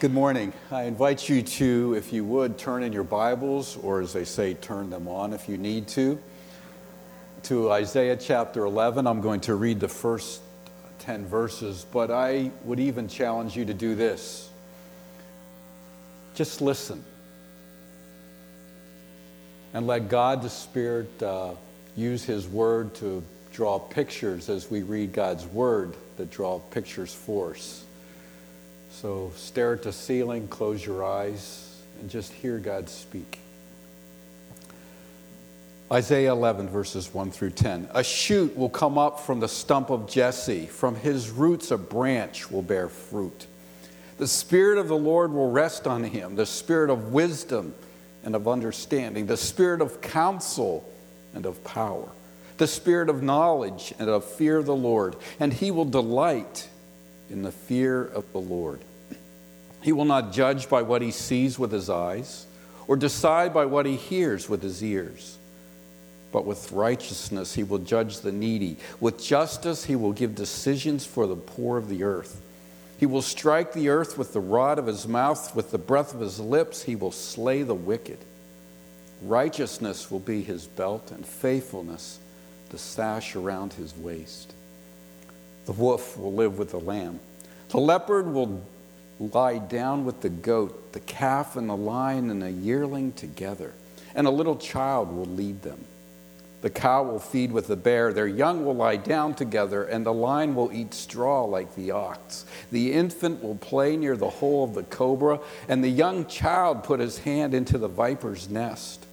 Good morning. I invite you to, if you would, turn in your Bibles, or as they say, turn them on if you need to, to Isaiah chapter 11. I'm going to read the first 10 verses, but I would even challenge you to do this. Just listen. And let God the Spirit uh, use His Word to draw pictures as we read God's Word that draw pictures for us. So stare at the ceiling, close your eyes, and just hear God speak. Isaiah 11, verses 1 through 10. A shoot will come up from the stump of Jesse. From his roots, a branch will bear fruit. The Spirit of the Lord will rest on him the Spirit of wisdom and of understanding, the Spirit of counsel and of power, the Spirit of knowledge and of fear of the Lord. And he will delight in the fear of the Lord. He will not judge by what he sees with his eyes or decide by what he hears with his ears. But with righteousness he will judge the needy. With justice he will give decisions for the poor of the earth. He will strike the earth with the rod of his mouth, with the breath of his lips he will slay the wicked. Righteousness will be his belt, and faithfulness the sash around his waist. The wolf will live with the lamb. The leopard will lie down with the goat, the calf and the lion and the yearling together, and a little child will lead them. The cow will feed with the bear, their young will lie down together, and the lion will eat straw like the ox. The infant will play near the hole of the cobra, and the young child put his hand into the viper's nest.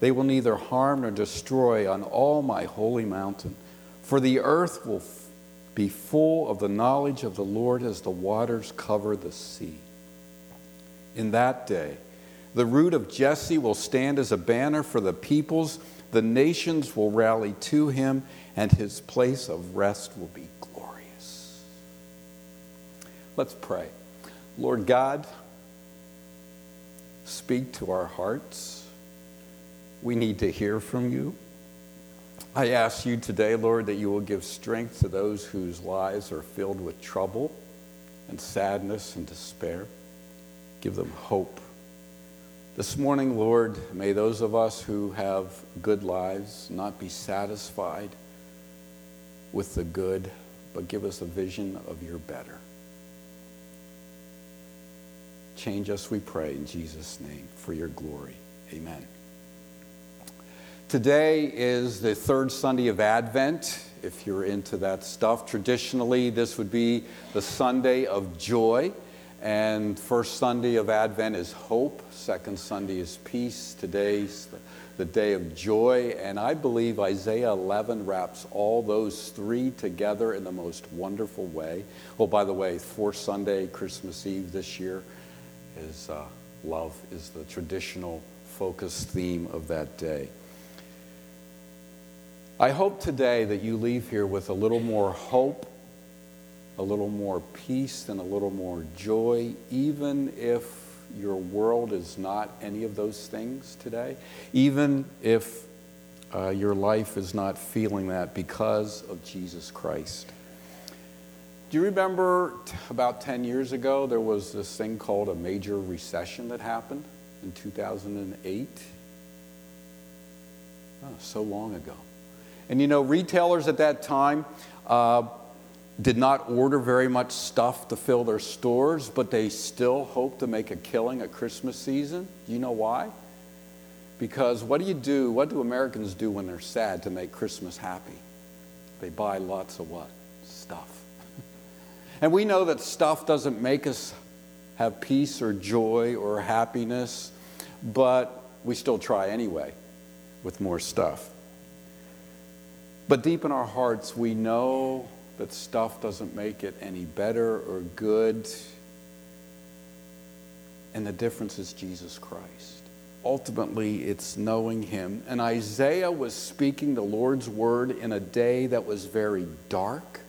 They will neither harm nor destroy on all my holy mountain, for the earth will be full of the knowledge of the Lord as the waters cover the sea. In that day, the root of Jesse will stand as a banner for the peoples. The nations will rally to him, and his place of rest will be glorious. Let's pray. Lord God, speak to our hearts. We need to hear from you. I ask you today, Lord, that you will give strength to those whose lives are filled with trouble and sadness and despair. Give them hope. This morning, Lord, may those of us who have good lives not be satisfied with the good, but give us a vision of your better. Change us, we pray, in Jesus' name, for your glory. Amen. Today is the third Sunday of Advent. If you're into that stuff, traditionally this would be the Sunday of joy. And first Sunday of Advent is hope. Second Sunday is peace. Today's the day of joy. And I believe Isaiah 11 wraps all those three together in the most wonderful way. Well, by the way, fourth Sunday, Christmas Eve this year, is uh, love is the traditional focus theme of that day. I hope today that you leave here with a little more hope, a little more peace, and a little more joy, even if your world is not any of those things today, even if uh, your life is not feeling that because of Jesus Christ. Do you remember t- about 10 years ago there was this thing called a major recession that happened in 2008? Oh, so long ago. And you know, retailers at that time uh, did not order very much stuff to fill their stores, but they still hoped to make a killing at Christmas season. Do you know why? Because what do you do? What do Americans do when they're sad to make Christmas happy? They buy lots of what? Stuff. and we know that stuff doesn't make us have peace or joy or happiness, but we still try anyway with more stuff. But deep in our hearts, we know that stuff doesn't make it any better or good. And the difference is Jesus Christ. Ultimately, it's knowing Him. And Isaiah was speaking the Lord's word in a day that was very dark,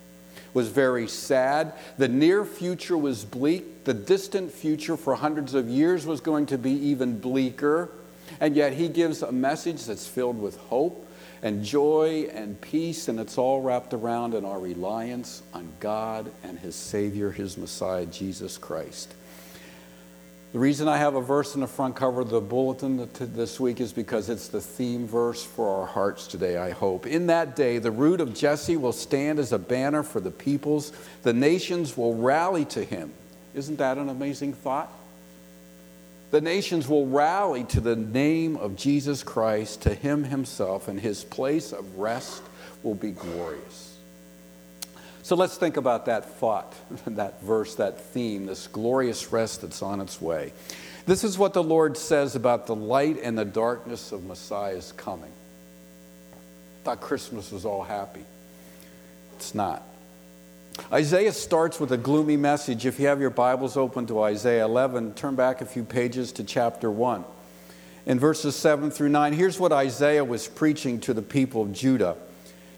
was very sad. The near future was bleak. The distant future for hundreds of years was going to be even bleaker. And yet, He gives a message that's filled with hope and joy and peace, and it's all wrapped around in our reliance on God and His Savior, His Messiah, Jesus Christ. The reason I have a verse in the front cover of the bulletin this week is because it's the theme verse for our hearts today, I hope. In that day, the root of Jesse will stand as a banner for the peoples. The nations will rally to him. Isn't that an amazing thought? The nations will rally to the name of Jesus Christ, to him himself, and his place of rest will be glorious. So let's think about that thought, that verse, that theme, this glorious rest that's on its way. This is what the Lord says about the light and the darkness of Messiah's coming. I thought Christmas was all happy. It's not. Isaiah starts with a gloomy message. If you have your Bibles open to Isaiah 11, turn back a few pages to chapter 1. In verses 7 through 9, here's what Isaiah was preaching to the people of Judah.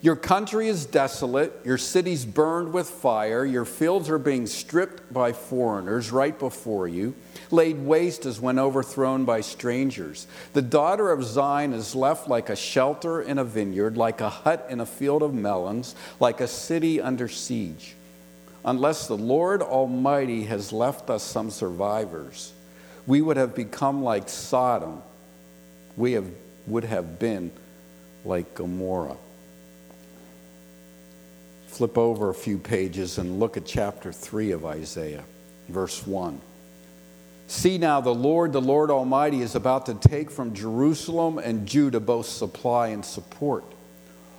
Your country is desolate, your cities burned with fire, your fields are being stripped by foreigners right before you, laid waste as when overthrown by strangers. The daughter of Zion is left like a shelter in a vineyard, like a hut in a field of melons, like a city under siege. Unless the Lord Almighty has left us some survivors, we would have become like Sodom. We have, would have been like Gomorrah. Flip over a few pages and look at chapter 3 of Isaiah, verse 1. See now, the Lord, the Lord Almighty, is about to take from Jerusalem and Judah both supply and support.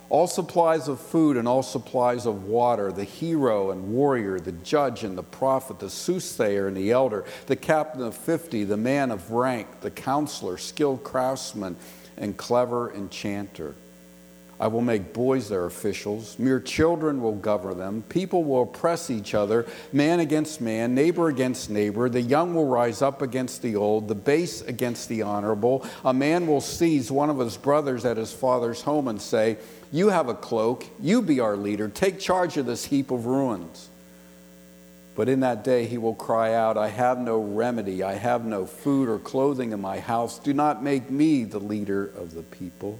All supplies of food and all supplies of water, the hero and warrior, the judge and the prophet, the soothsayer and the elder, the captain of fifty, the man of rank, the counselor, skilled craftsman, and clever enchanter. I will make boys their officials. Mere children will govern them. People will oppress each other, man against man, neighbor against neighbor. The young will rise up against the old, the base against the honorable. A man will seize one of his brothers at his father's home and say, You have a cloak, you be our leader, take charge of this heap of ruins. But in that day he will cry out, I have no remedy, I have no food or clothing in my house. Do not make me the leader of the people.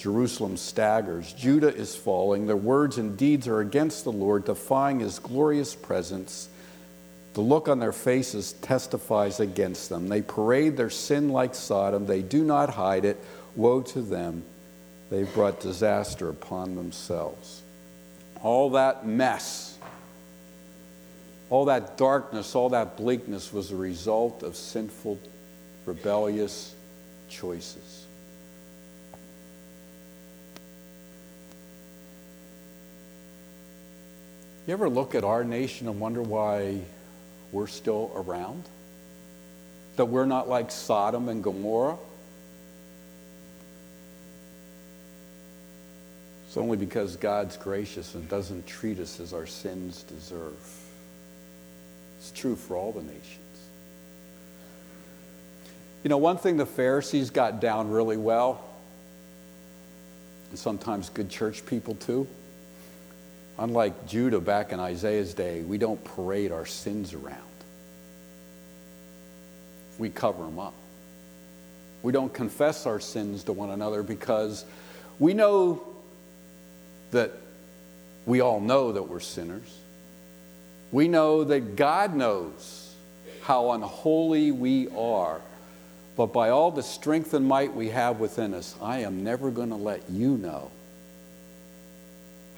Jerusalem staggers. Judah is falling. Their words and deeds are against the Lord, defying his glorious presence. The look on their faces testifies against them. They parade their sin like Sodom. They do not hide it. Woe to them. They've brought disaster upon themselves. All that mess, all that darkness, all that bleakness was a result of sinful, rebellious choices. You ever look at our nation and wonder why we're still around? That we're not like Sodom and Gomorrah? It's only because God's gracious and doesn't treat us as our sins deserve. It's true for all the nations. You know, one thing the Pharisees got down really well, and sometimes good church people too, Unlike Judah back in Isaiah's day, we don't parade our sins around. We cover them up. We don't confess our sins to one another because we know that we all know that we're sinners. We know that God knows how unholy we are. But by all the strength and might we have within us, I am never going to let you know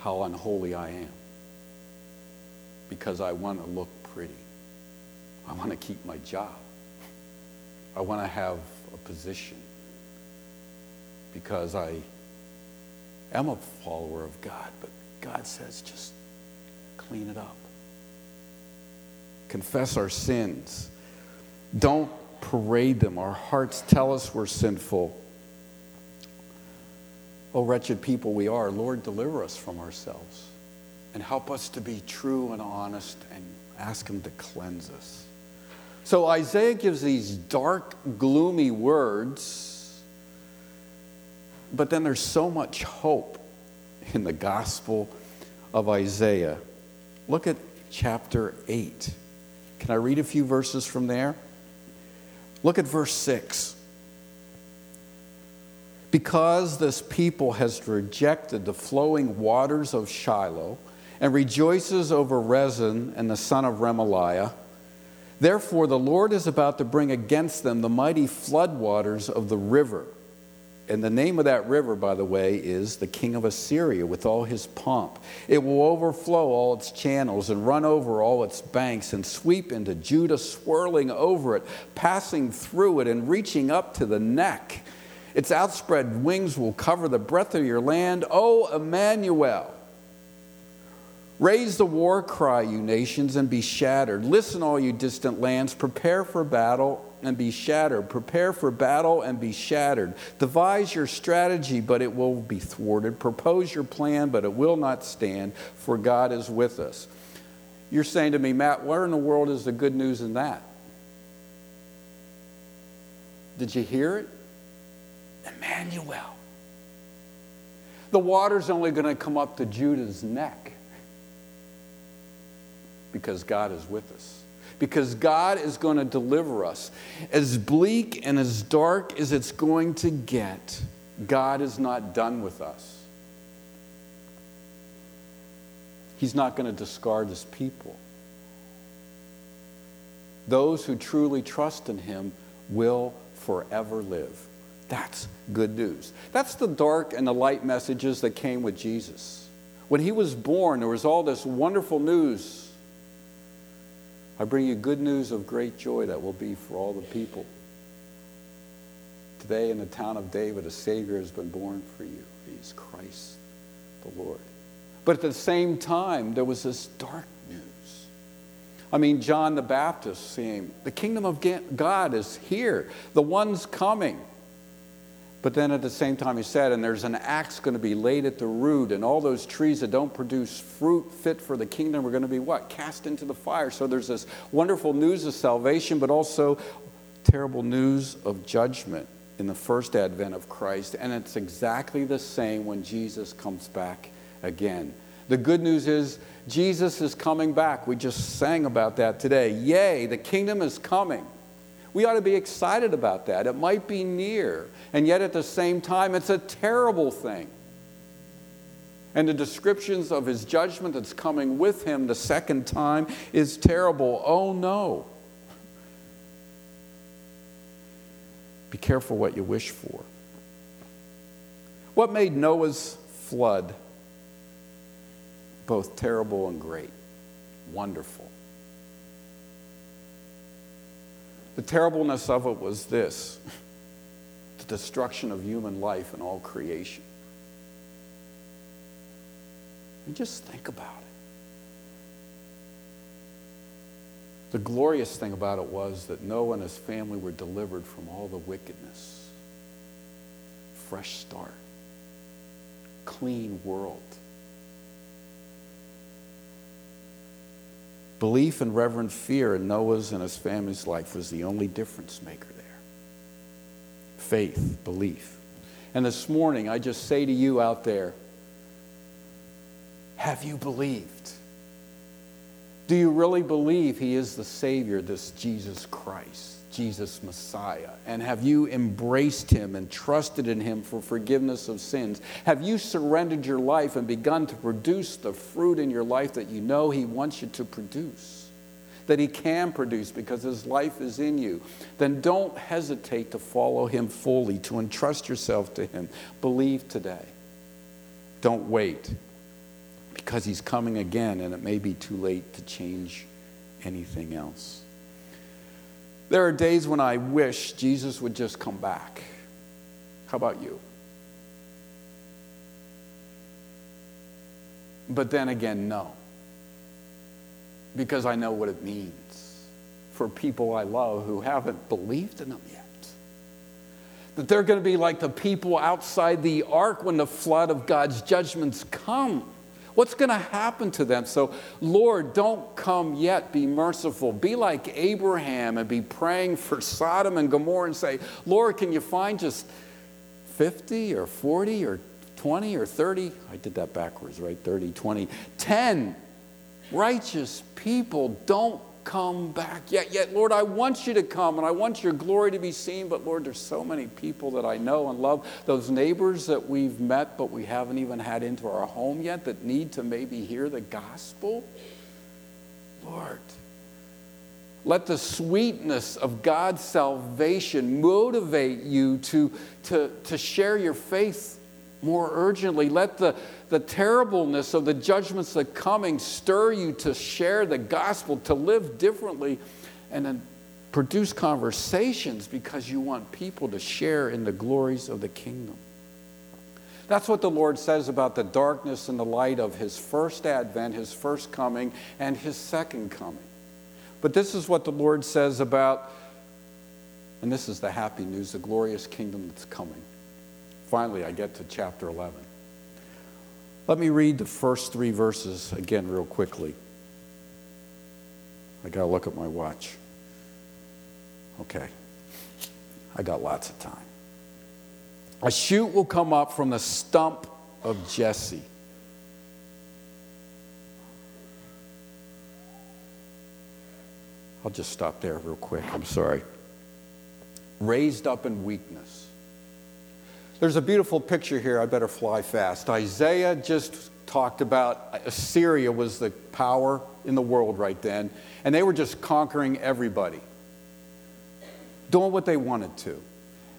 how unholy I am because I want to look pretty. I want to keep my job. I want to have a position because I am a follower of God, but God says just clean it up. Confess our sins. Don't parade them. Our hearts tell us we're sinful. Oh, wretched people we are, Lord, deliver us from ourselves and help us to be true and honest and ask Him to cleanse us. So Isaiah gives these dark, gloomy words, but then there's so much hope in the gospel of Isaiah. Look at chapter 8. Can I read a few verses from there? Look at verse 6. Because this people has rejected the flowing waters of Shiloh and rejoices over Rezin and the son of Remaliah, Therefore, the Lord is about to bring against them the mighty floodwaters of the river. And the name of that river, by the way, is the king of Assyria with all his pomp. It will overflow all its channels and run over all its banks and sweep into Judah, swirling over it, passing through it, and reaching up to the neck. Its outspread wings will cover the breadth of your land. O Emmanuel! Raise the war cry, you nations, and be shattered. Listen, all you distant lands, prepare for battle and be shattered. Prepare for battle and be shattered. Devise your strategy, but it will be thwarted. Propose your plan, but it will not stand, for God is with us. You're saying to me, Matt, where in the world is the good news in that? Did you hear it? Emmanuel. The water's only going to come up to Judah's neck because God is with us. Because God is going to deliver us. As bleak and as dark as it's going to get, God is not done with us. He's not going to discard his people. Those who truly trust in him will forever live. That's good news. That's the dark and the light messages that came with Jesus. When he was born, there was all this wonderful news I bring you good news of great joy that will be for all the people. Today in the town of David, a Savior has been born for you. He's Christ the Lord. But at the same time, there was this dark news. I mean, John the Baptist saying, The kingdom of God is here, the one's coming. But then at the same time, he said, and there's an axe going to be laid at the root, and all those trees that don't produce fruit fit for the kingdom are going to be what? Cast into the fire. So there's this wonderful news of salvation, but also terrible news of judgment in the first advent of Christ. And it's exactly the same when Jesus comes back again. The good news is Jesus is coming back. We just sang about that today. Yay, the kingdom is coming. We ought to be excited about that. It might be near, and yet at the same time, it's a terrible thing. And the descriptions of his judgment that's coming with him the second time is terrible. Oh no. Be careful what you wish for. What made Noah's flood both terrible and great? Wonderful. The terribleness of it was this the destruction of human life and all creation. And just think about it. The glorious thing about it was that Noah and his family were delivered from all the wickedness. Fresh start, clean world. Belief and reverent fear in Noah's and his family's life was the only difference maker there. Faith, belief. And this morning, I just say to you out there have you believed? Do you really believe he is the Savior, this Jesus Christ? Jesus Messiah? And have you embraced him and trusted in him for forgiveness of sins? Have you surrendered your life and begun to produce the fruit in your life that you know he wants you to produce? That he can produce because his life is in you. Then don't hesitate to follow him fully, to entrust yourself to him. Believe today. Don't wait because he's coming again and it may be too late to change anything else. There are days when I wish Jesus would just come back. How about you? But then again, no. Because I know what it means for people I love who haven't believed in Him yet. That they're going to be like the people outside the ark when the flood of God's judgments come. What's going to happen to them? So, Lord, don't come yet. Be merciful. Be like Abraham and be praying for Sodom and Gomorrah and say, Lord, can you find just 50 or 40 or 20 or 30? I did that backwards, right? 30, 20, 10 righteous people. Don't come back yet. Yet, Lord, I want you to come and I want your glory to be seen. But, Lord, there's so many people that I know and love, those neighbors that we've met but we haven't even had into our home yet that need to maybe hear the gospel. Lord, Let the sweetness of God's salvation motivate you to, to, to share your faith more urgently. Let the, the terribleness of the judgments that coming stir you to share the gospel, to live differently, and then produce conversations because you want people to share in the glories of the kingdom. That's what the Lord says about the darkness and the light of his first advent, his first coming, and his second coming. But this is what the Lord says about, and this is the happy news, the glorious kingdom that's coming. Finally, I get to chapter 11. Let me read the first three verses again, real quickly. I got to look at my watch. Okay, I got lots of time. A shoot will come up from the stump of Jesse. I'll just stop there real quick. I'm sorry. Raised up in weakness. There's a beautiful picture here. I better fly fast. Isaiah just talked about Assyria was the power in the world right then, and they were just conquering everybody, doing what they wanted to.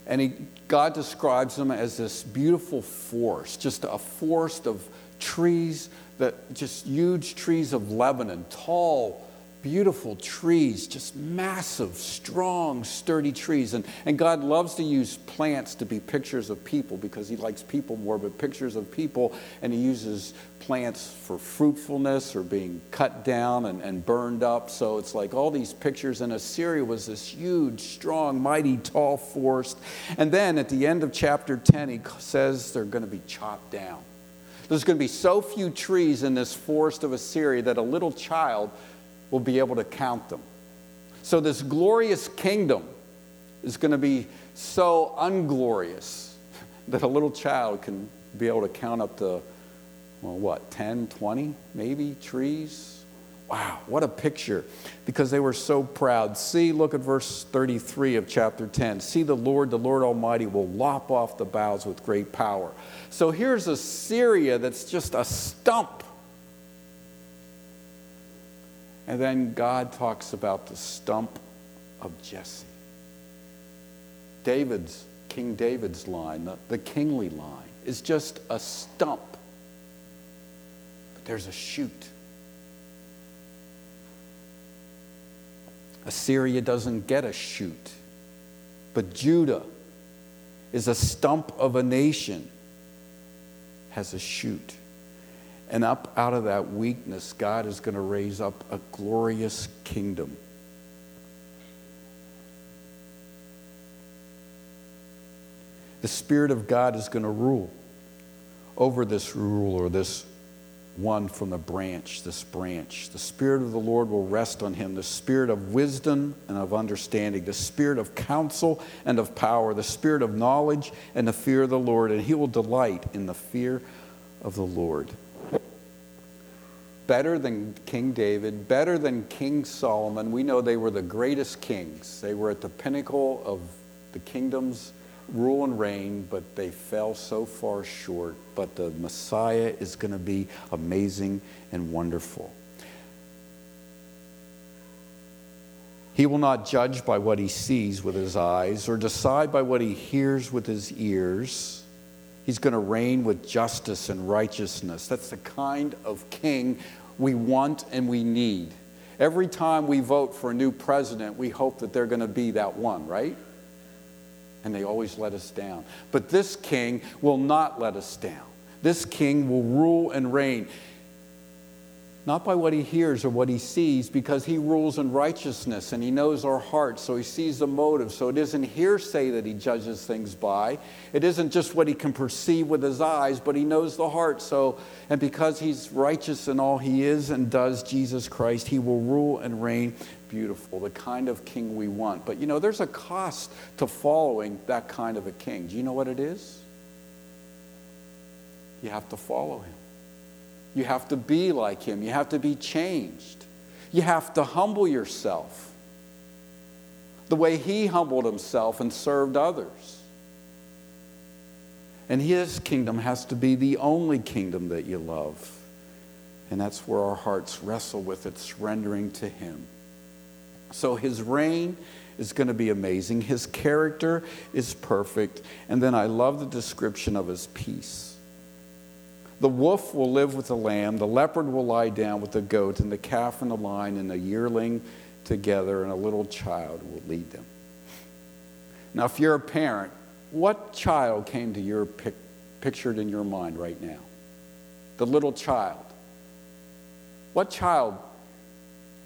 And he, God describes them as this beautiful forest, just a forest of trees that just huge trees of Lebanon, tall, beautiful trees, just massive, strong, sturdy trees. And, and God loves to use plants to be pictures of people because He likes people more, but pictures of people, and He uses plants for fruitfulness or being cut down and, and burned up. So it's like all these pictures. And Assyria was this huge, strong, mighty, tall forest. And then at the end of chapter 10, He says they're going to be chopped down. There's going to be so few trees in this forest of Assyria that a little child will be able to count them. So, this glorious kingdom is going to be so unglorious that a little child can be able to count up to, well, what, 10, 20 maybe trees? Wow, what a picture. Because they were so proud. See, look at verse 33 of chapter 10. See, the Lord, the Lord Almighty, will lop off the boughs with great power. So here's Assyria that's just a stump and then God talks about the stump of Jesse. David's, King David's line, the, the kingly line, is just a stump. But there's a shoot. Assyria doesn't get a shoot, but Judah is a stump of a nation, has a shoot. And up out of that weakness, God is going to raise up a glorious kingdom. The Spirit of God is going to rule over this rule or this one from the branch, this branch. The Spirit of the Lord will rest on him. The Spirit of wisdom and of understanding, the Spirit of counsel and of power, the Spirit of knowledge and the fear of the Lord, and he will delight in the fear of the Lord better than King David, better than King Solomon. We know they were the greatest kings. They were at the pinnacle of the kingdom's rule and reign, but they fell so far short. But the Messiah is going to be amazing and wonderful. He will not judge by what he sees with his eyes or decide by what he hears with his ears He's going to reign with justice and righteousness. That's the kind of king we want and we need. Every time we vote for a new president, we hope that they're going to be that one, right? And they always let us down. But this king will not let us down. This king will rule and reign not by what he hears or what he sees, because he rules in righteousness and he knows our hearts, so he sees the motive. So it isn't hearsay that he judges things by. It isn't just what he can perceive with his eyes, but he knows the heart. So, and because he's righteous in all he is and does, Jesus Christ, he will rule and reign beautiful, the kind of king we want. But you know, there's a cost to following that kind of a king. Do you know what it is? You have to follow him. You have to be like him. You have to be changed. You have to humble yourself the way he humbled himself and served others. And his kingdom has to be the only kingdom that you love. And that's where our hearts wrestle with it, surrendering to him. So his reign is going to be amazing. His character is perfect. And then I love the description of his peace. The wolf will live with the lamb, the leopard will lie down with the goat, and the calf and the lion and the yearling together, and a little child will lead them. Now, if you're a parent, what child came to your pic- pictured in your mind right now? The little child. What child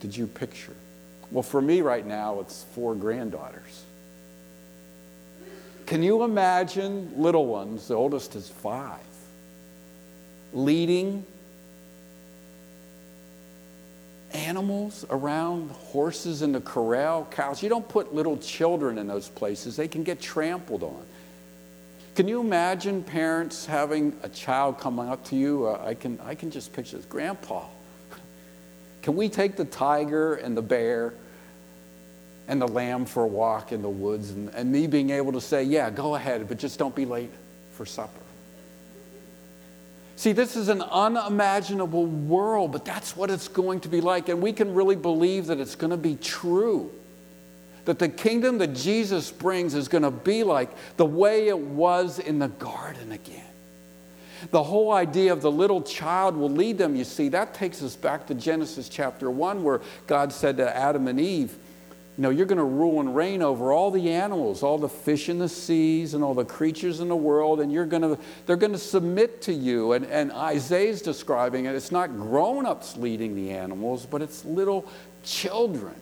did you picture? Well, for me right now, it's four granddaughters. Can you imagine little ones, the oldest is five, leading animals around, horses in the corral, cows? You don't put little children in those places, they can get trampled on. Can you imagine parents having a child coming up to you? Uh, I, can, I can just picture this. Grandpa, can we take the tiger and the bear and the lamb for a walk in the woods? And, and me being able to say, yeah, go ahead, but just don't be late for supper. See, this is an unimaginable world, but that's what it's going to be like. And we can really believe that it's going to be true. That the kingdom that Jesus brings is going to be like the way it was in the garden again. The whole idea of the little child will lead them, you see, that takes us back to Genesis chapter 1, where God said to Adam and Eve, You know, you're going to rule and reign over all the animals, all the fish in the seas, and all the creatures in the world, and you're going to, they're going to submit to you. And, and Isaiah's describing it. It's not grown ups leading the animals, but it's little children.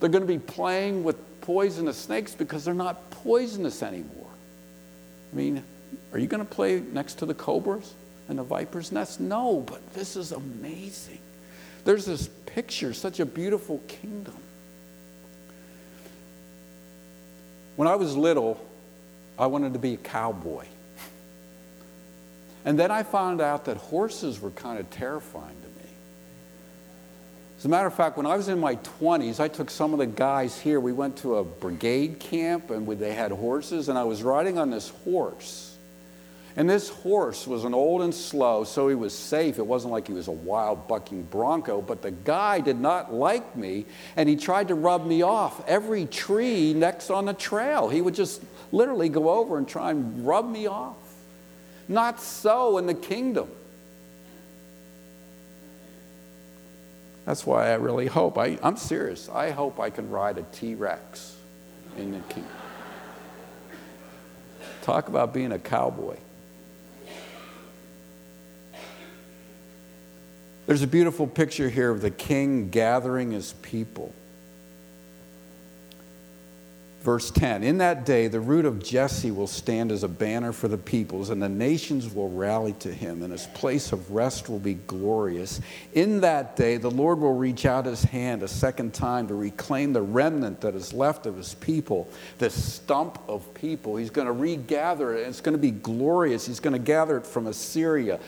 They're going to be playing with poisonous snakes because they're not poisonous anymore. I mean, are you going to play next to the cobras and the viper's nest? No, but this is amazing. There's this picture, such a beautiful kingdom. When I was little, I wanted to be a cowboy. And then I found out that horses were kind of terrifying to me. As a matter of fact, when I was in my 20s, I took some of the guys here. We went to a brigade camp and they had horses, and I was riding on this horse. And this horse was an old and slow, so he was safe. It wasn't like he was a wild bucking bronco, but the guy did not like me, and he tried to rub me off every tree next on the trail. He would just literally go over and try and rub me off. Not so in the kingdom. That's why I really hope, I, I'm serious, I hope I can ride a T Rex in the kingdom. Talk about being a cowboy. There's a beautiful picture here of the king gathering his people. Verse 10 In that day, the root of Jesse will stand as a banner for the peoples, and the nations will rally to him, and his place of rest will be glorious. In that day, the Lord will reach out his hand a second time to reclaim the remnant that is left of his people, this stump of people. He's going to regather it, and it's going to be glorious. He's going to gather it from Assyria,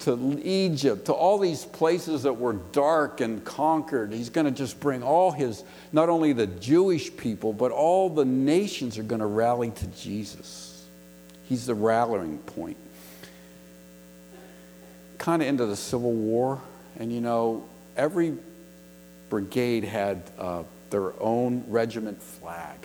to Egypt, to all these places that were dark and conquered. He's going to just bring all his, not only the Jewish people, but all the nations are going to rally to Jesus. He's the rallying point. Kind of into the Civil War, and you know, every brigade had uh, their own regiment flag.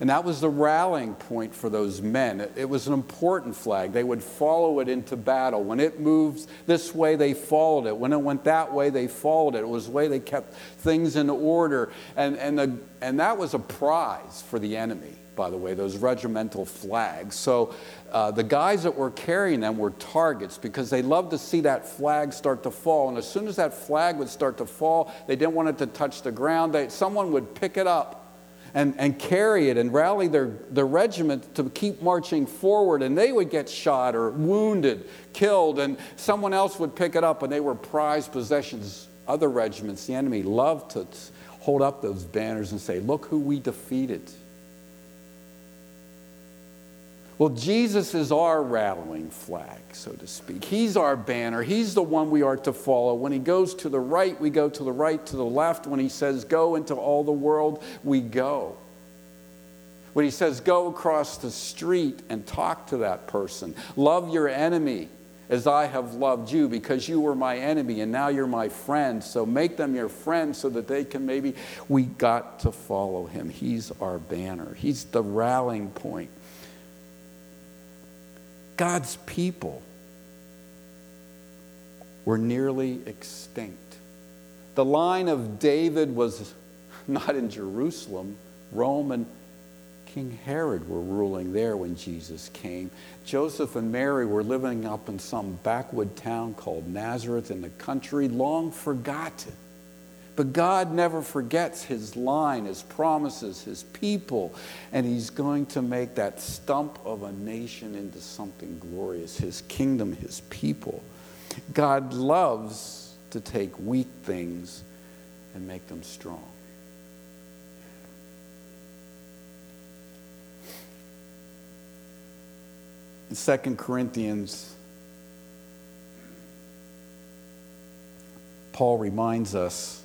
And that was the rallying point for those men. It, was an important flag. They would follow it into battle. When it moved this way, they followed it. When it went that way, they followed it. It was the way they kept things in order. And, and, the, and that was a prize for the enemy, by the way, those regimental flags. So uh, the guys that were carrying them were targets because they loved to see that flag start to fall. And as soon as that flag would start to fall, they didn't want it to touch the ground. They, someone would pick it up and, and carry it and rally their, their regiment to keep marching forward. And they would get shot or wounded, killed, and someone else would pick it up, and they were prized possessions. Other regiments, the enemy loved to hold up those banners and say, Look who we defeated. Well, Jesus is our rallying flag, so to speak. He's our banner. He's the one we are to follow. When he goes to the right, we go to the right, to the left. When he says, go into all the world, we go. When he says, go across the street and talk to that person, love your enemy, as I have loved you because you were my enemy and now you're my friend. So make them your friends so that they can maybe. We got to follow him. He's our banner, he's the rallying point. God's people were nearly extinct. The line of David was not in Jerusalem, Rome and King Herod were ruling there when Jesus came. Joseph and Mary were living up in some backwood town called Nazareth in the country, long forgotten. But God never forgets his line, his promises, his people, and he's going to make that stump of a nation into something glorious his kingdom, his people. God loves to take weak things and make them strong. in 2 Corinthians, Paul reminds us,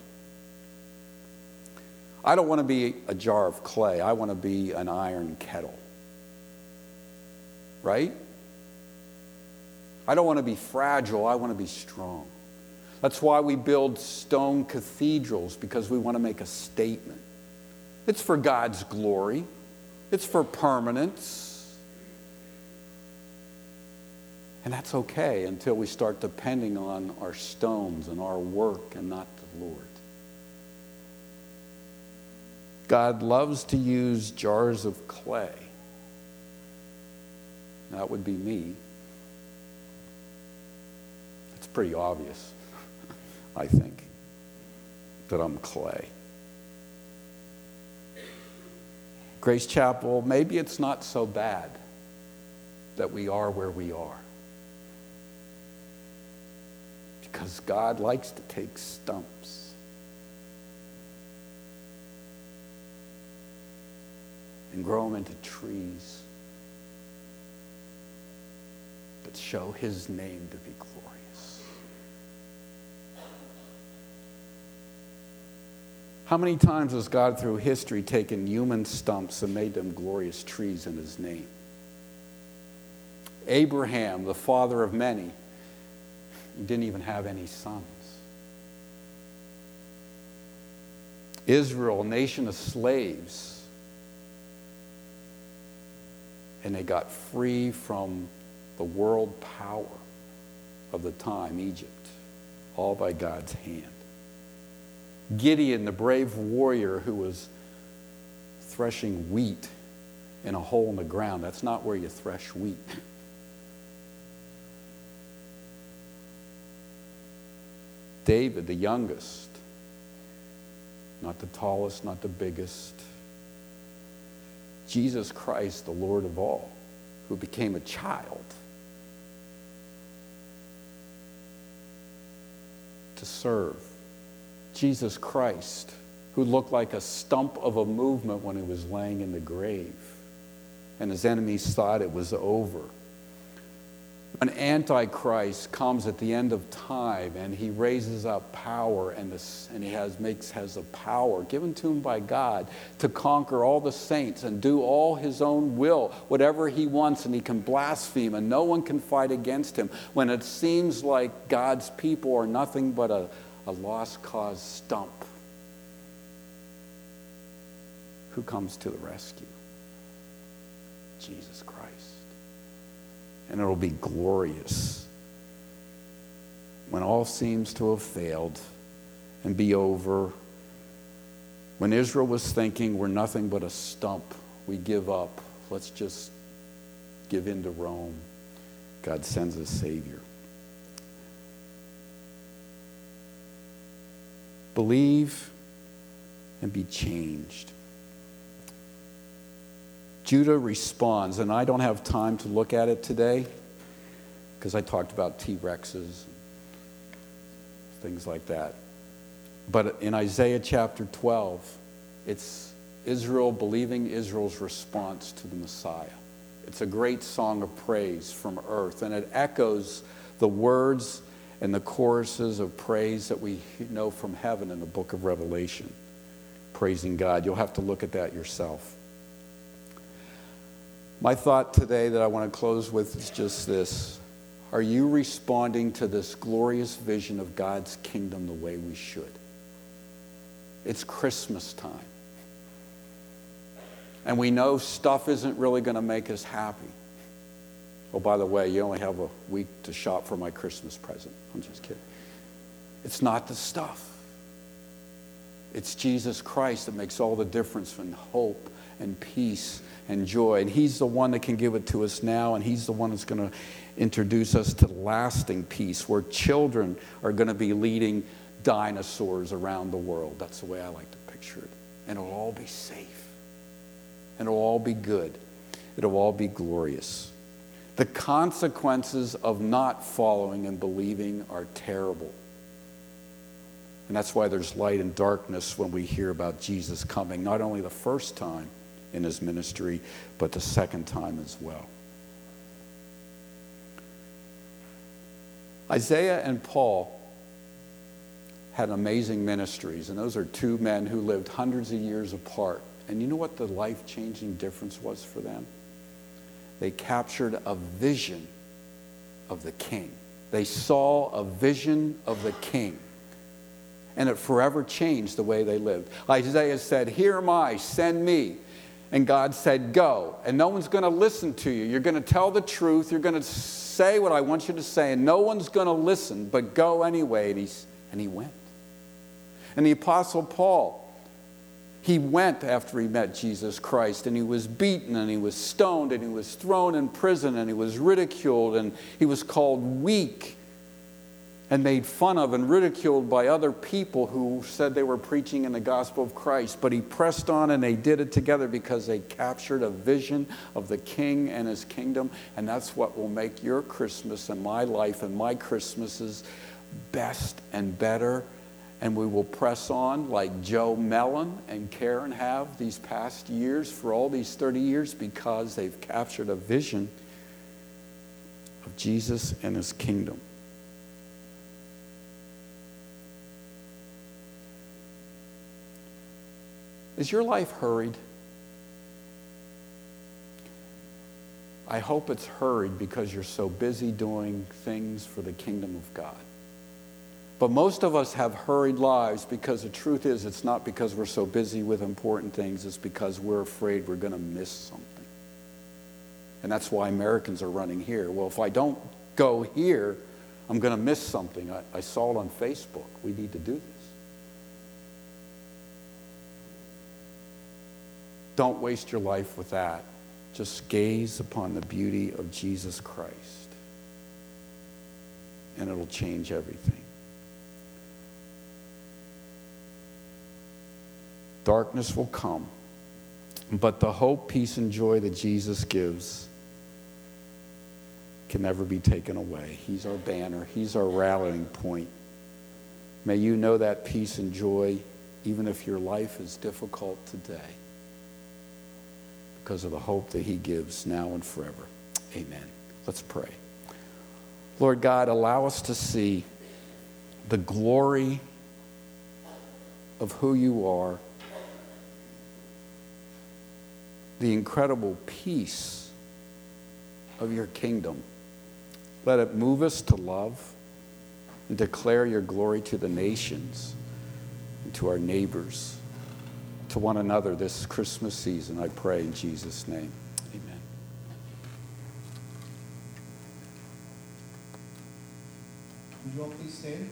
I don't want to be a jar of clay, I want to be an iron kettle. Right? I don't want to be fragile, I want to be strong. That's why we build stone cathedrals, because we want to make a statement. It's for God's glory, it's for permanence. And that's okay until we start depending on our stones and our work and not the Lord. God loves to use jars of clay. That would be me. It's pretty obvious. I think, that I'm clay. Grace Chapel, maybe it's not so bad that we are where we are. Because God likes to take stumps and grow them into trees that show His name to be glorious. How many times has God through history taken human stumps and made them glorious trees in his name? Abraham, the father of many, he didn't even have any sons. Israel, a nation of slaves, and they got free from the world power of the time, Egypt, all by God's hand. Gideon, the brave warrior who was threshing wheat in a hole in the ground. That's not where you thresh wheat. David, the youngest, not the tallest, not the biggest. Jesus Christ, the Lord of all, who became a child to serve Jesus Christ, who looked like a stump of a movement when he was laying in the grave. And his enemies thought it was over. When Antichrist comes at the end of time and he raises up power and, and he has, makes, has a power given to him by God to conquer all the saints and do all his own will, whatever he wants, and he can blaspheme and no one can fight against him. When it seems like God's people are nothing but a, a lost cause stump. Who comes to the rescue? Jesus Christ. And it'll be glorious when all seems to have failed and be over. When Israel was thinking, we're nothing but a stump, we give up, let's just give in to Rome, God sends a Savior. Believe and be changed. Judah responds, and I don't have time to look at it today because I talked about T Rexes, and things like that. But in Isaiah chapter 12, it's Israel believing Israel's response to the Messiah. It's a great song of praise from earth, and it echoes the words and the choruses of praise that we know from heaven in the book of Revelation. Praising God. You'll have to look at that yourself. My thought today that I want to close with is just this Are you responding to this glorious vision of God's kingdom the way we should? It's Christmas time. And we know stuff isn't really going to make us happy. Oh, by the way, you only have a week to shop for my Christmas present. I'm just kidding. It's not the stuff, it's Jesus Christ that makes all the difference in hope and peace and joy. And He's the one that can give it to us now, and He's the one that's going to introduce us to lasting peace where children are going to be leading dinosaurs around the world. That's the way I like to picture it. And it'll all be safe, and it'll all be good, it'll all be glorious. The consequences of not following and believing are terrible. And that's why there's light and darkness when we hear about Jesus coming, not only the first time in his ministry, but the second time as well. Isaiah and Paul had amazing ministries, and those are two men who lived hundreds of years apart. And you know what the life changing difference was for them? They captured a vision of the king. They saw a vision of the king. And it forever changed the way they lived. Isaiah said, Here am I, send me. And God said, Go. And no one's going to listen to you. You're going to tell the truth. You're going to say what I want you to say. And no one's going to listen, but go anyway. And, he's, and he went. And the Apostle Paul, he went after he met Jesus Christ and he was beaten and he was stoned and he was thrown in prison and he was ridiculed and he was called weak and made fun of and ridiculed by other people who said they were preaching in the gospel of Christ. But he pressed on and they did it together because they captured a vision of the king and his kingdom. And that's what will make your Christmas and my life and my Christmases best and better. And we will press on like Joe Mellon and Karen have these past years for all these 30 years because they've captured a vision of Jesus and his kingdom. Is your life hurried? I hope it's hurried because you're so busy doing things for the kingdom of God. But most of us have hurried lives because the truth is, it's not because we're so busy with important things, it's because we're afraid we're going to miss something. And that's why Americans are running here. Well, if I don't go here, I'm going to miss something. I, I saw it on Facebook. We need to do this. Don't waste your life with that. Just gaze upon the beauty of Jesus Christ, and it'll change everything. Darkness will come, but the hope, peace, and joy that Jesus gives can never be taken away. He's our banner, He's our rallying point. May you know that peace and joy even if your life is difficult today because of the hope that He gives now and forever. Amen. Let's pray. Lord God, allow us to see the glory of who you are, the incredible peace of your kingdom. Let it move us to love and declare your glory to the nations and to our neighbors to one another this Christmas season, I pray in Jesus' name. Amen. Would you all please stand?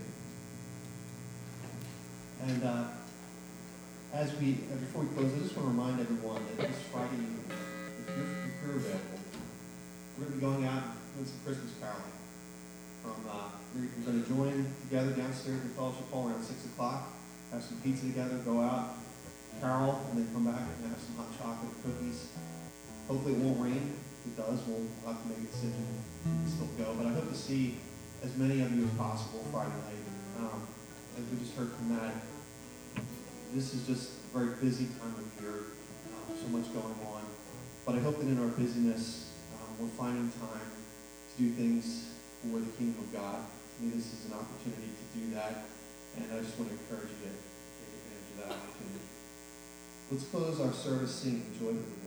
And uh, as we, uh, before we close, I just want to remind everyone that this Friday if you're, if you're available, we're going to be going out and doing some Christmas caroling. From, uh, we're, going to join together downstairs in the Fellowship Hall around 6 o'clock, have some pizza together, go out, Carol, and then come back and have some hot chocolate cookies. Hopefully it won't rain. If it does, we'll have to make a decision and still go. But I hope to see as many of you as possible Friday night. Um, as we just heard from Matt, this is just a very busy time of year, uh, so much going on. But I hope that in our busyness, um, we're finding time to do things for the kingdom of God. To me, this is an opportunity to do that, and I just want to encourage you to take advantage of that opportunity. Let's close our service singing Joy to the World.